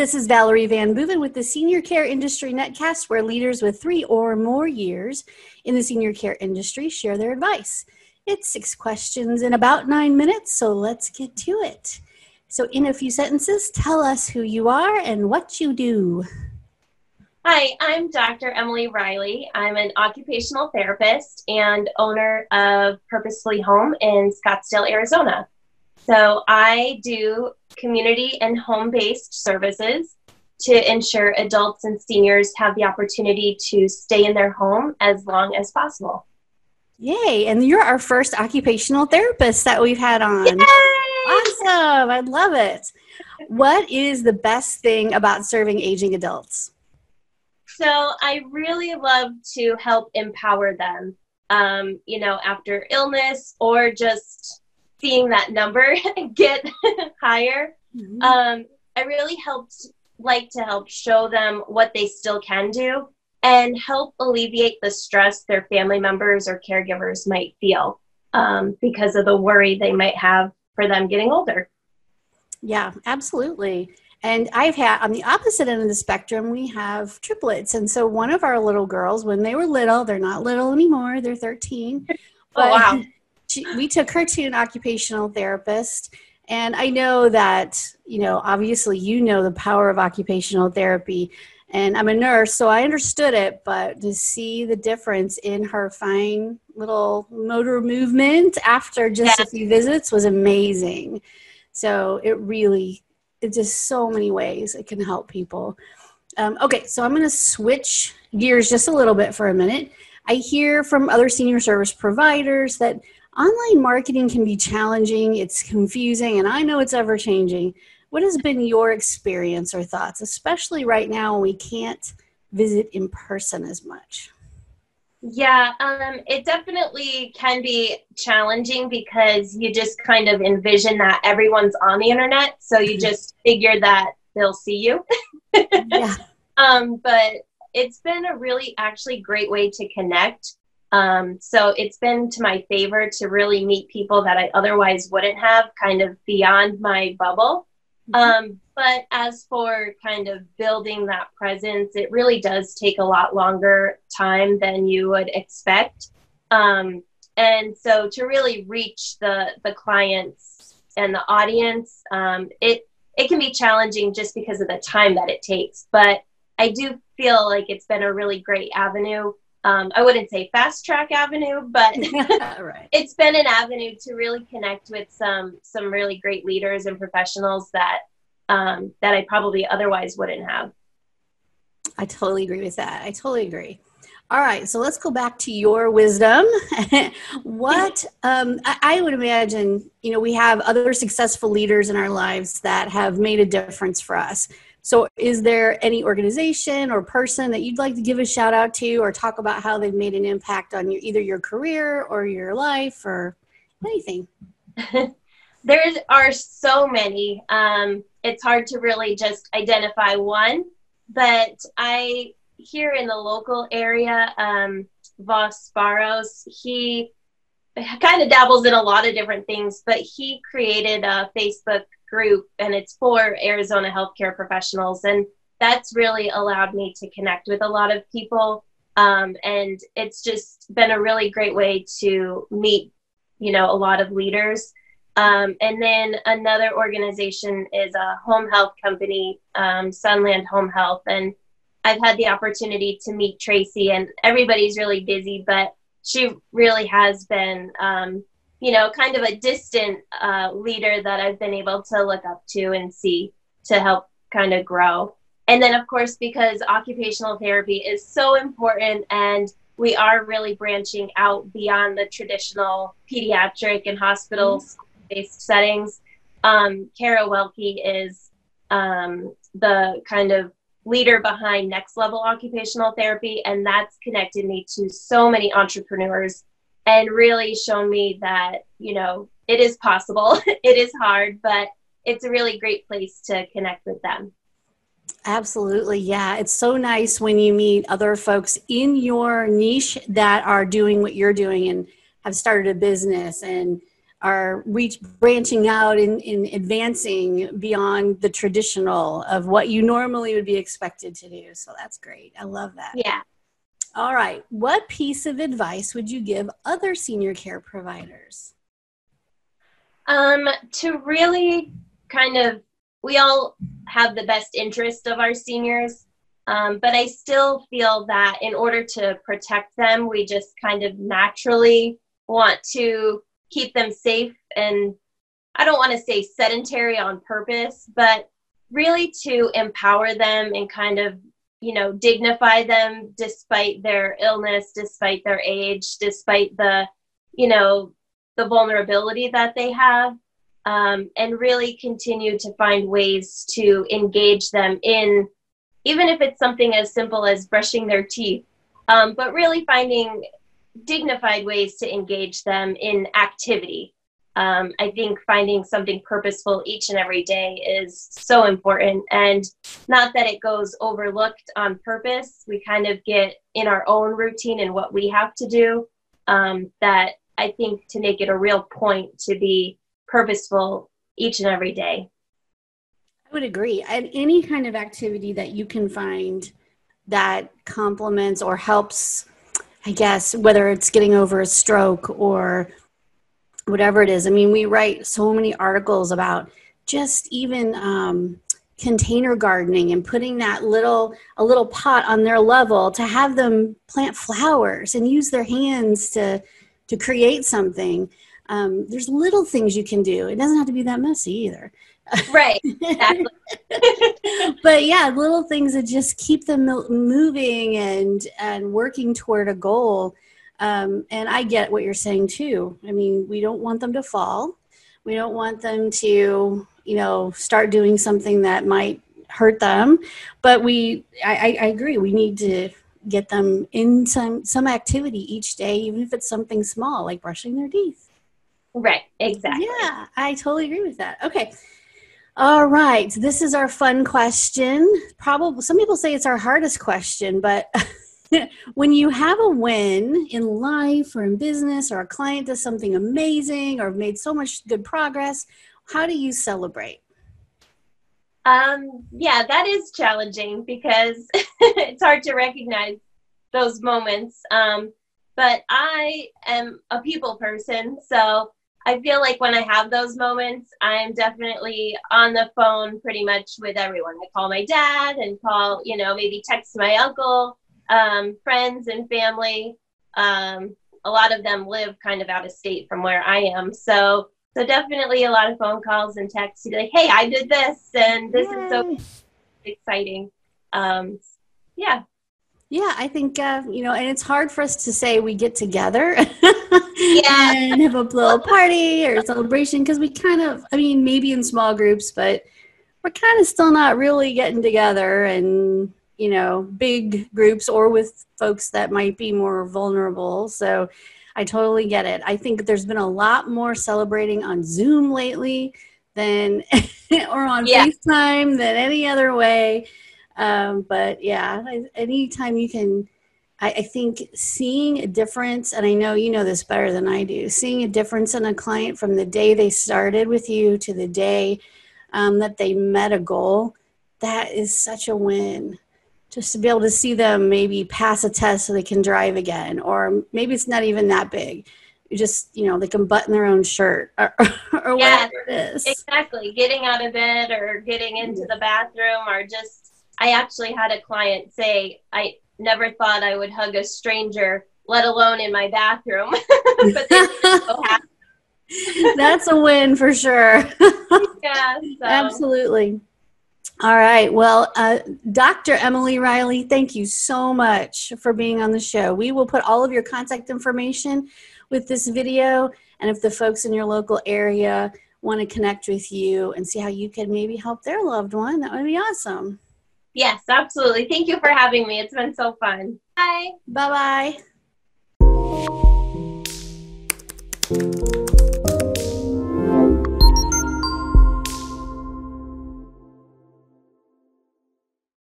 This is Valerie VanBooven with the Senior Care Industry Netcast, where leaders with three or more years in the senior care industry share their advice. It's six questions in about nine minutes, so let's get to it. So, in a few sentences, tell us who you are and what you do. Hi, I'm Dr. Emily Reilly. I'm an occupational therapist and owner of Purposefully Home in Scottsdale, Arizona. So I do community and home based services to ensure adults and seniors have the opportunity to stay in their home as long as possible. Yay! And you're our first occupational therapist that we've had on. Yay! Awesome! I love it. What is the best thing about serving aging adults? So I really love to help empower them, um, you know, after illness or just seeing that number get higher. Mm-hmm. Um, I really helped like to help show them what they still can do and help alleviate the stress their family members or caregivers might feel um, because of the worry they might have for them getting older. Yeah, absolutely. And I've had on the opposite end of the spectrum, we have triplets. And so one of our little girls, when they were little, they're not little anymore, they're 13. But oh, wow. She, we took her to an occupational therapist. And I know that, you know, obviously you know the power of occupational therapy. And I'm a nurse, so I understood it, but to see the difference in her fine little motor movement after just yes. a few visits was amazing. So it really it's just so many ways it can help people. Um, okay, so I'm going to switch gears just a little bit for a minute. I hear from other senior service providers that online marketing can be challenging, it's confusing, and I know it's ever changing. What has been your experience or thoughts, especially right now when we can't visit in person as much? Yeah, um, it definitely can be challenging because you just kind of envision that everyone's on the internet, so you mm-hmm. just figure that they'll see you. yeah. Um, but it's been a really actually great way to connect. Um, so it's been to my favor to really meet people that I otherwise wouldn't have, kind of beyond my bubble. Mm-hmm. Um, but as for kind of building that presence, it really does take a lot longer time than you would expect. Um, and so to really reach the the clients and the audience, um, it it can be challenging just because of the time that it takes. But I do feel like it's been a really great avenue. Um, I wouldn't say fast track avenue, but right. it's been an avenue to really connect with some some really great leaders and professionals that um, that I probably otherwise wouldn't have. I totally agree with that. I totally agree. All right, so let's go back to your wisdom. what um, I would imagine, you know, we have other successful leaders in our lives that have made a difference for us. So, is there any organization or person that you'd like to give a shout out to, or talk about how they've made an impact on your either your career or your life or anything? there are so many. Um, it's hard to really just identify one. But I here in the local area, um, Voss Barros, he kind of dabbles in a lot of different things, but he created a Facebook group and it's for Arizona healthcare professionals. And that's really allowed me to connect with a lot of people. Um, and it's just been a really great way to meet, you know, a lot of leaders. Um, and then another organization is a home health company, um, Sunland Home Health. And I've had the opportunity to meet Tracy, and everybody's really busy, but she really has been, um, you know, kind of a distant uh, leader that I've been able to look up to and see to help kind of grow. And then, of course, because occupational therapy is so important and we are really branching out beyond the traditional pediatric and hospitals. Mm-hmm based settings. Um, Kara Welke is um, the kind of leader behind Next Level Occupational Therapy, and that's connected me to so many entrepreneurs and really shown me that, you know, it is possible. it is hard, but it's a really great place to connect with them. Absolutely. Yeah. It's so nice when you meet other folks in your niche that are doing what you're doing and have started a business and are reach branching out and in, in advancing beyond the traditional of what you normally would be expected to do. So that's great. I love that. Yeah. All right. What piece of advice would you give other senior care providers? Um, to really kind of, we all have the best interest of our seniors, um, but I still feel that in order to protect them, we just kind of naturally want to keep them safe and I don't want to say sedentary on purpose, but really to empower them and kind of, you know, dignify them despite their illness, despite their age, despite the, you know, the vulnerability that they have, um, and really continue to find ways to engage them in, even if it's something as simple as brushing their teeth, um, but really finding dignified ways to engage them in activity. Um, I think finding something purposeful each and every day is so important. And not that it goes overlooked on purpose, we kind of get in our own routine and what we have to do. Um, that I think to make it a real point to be purposeful each and every day. I would agree. And any kind of activity that you can find that complements or helps I guess, whether it's getting over a stroke or whatever it is. I mean, we write so many articles about just even um, container gardening and putting that little a little pot on their level to have them plant flowers and use their hands to to create something. Um, there's little things you can do. It doesn't have to be that messy either. Right. Exactly. but yeah, little things that just keep them moving and and working toward a goal. Um, and I get what you're saying too. I mean, we don't want them to fall. We don't want them to, you know, start doing something that might hurt them. But we, I, I agree. We need to get them in some some activity each day, even if it's something small like brushing their teeth. Right. Exactly. Yeah, I totally agree with that. Okay. All right, this is our fun question. Probably some people say it's our hardest question, but when you have a win in life or in business or a client does something amazing or made so much good progress, how do you celebrate? Um, yeah, that is challenging because it's hard to recognize those moments. Um, but I am a people person, so I feel like when I have those moments, I'm definitely on the phone pretty much with everyone. I call my dad and call, you know, maybe text my uncle, um, friends and family. Um, a lot of them live kind of out of state from where I am. So, so definitely a lot of phone calls and texts to be like, hey, I did this and this Yay. is so exciting. Um, yeah. Yeah, I think, uh, you know, and it's hard for us to say we get together yeah. and have a little party or celebration because we kind of, I mean, maybe in small groups, but we're kind of still not really getting together and, you know, big groups or with folks that might be more vulnerable. So I totally get it. I think there's been a lot more celebrating on Zoom lately than, or on yeah. FaceTime than any other way um, but yeah, anytime you can, I, I think seeing a difference, and I know you know this better than I do, seeing a difference in a client from the day they started with you to the day um, that they met a goal, that is such a win just to be able to see them maybe pass a test so they can drive again or maybe it's not even that big you just you know they can button their own shirt or, or yeah, whatever it is exactly getting out of bed or getting into the bathroom or just I actually had a client say, I never thought I would hug a stranger, let alone in my bathroom. but so That's a win for sure. yeah, so. absolutely. All right. Well, uh, Dr. Emily Reilly, thank you so much for being on the show. We will put all of your contact information with this video. And if the folks in your local area want to connect with you and see how you can maybe help their loved one, that would be awesome. Yes, absolutely. Thank you for having me. It's been so fun. Bye. Bye bye.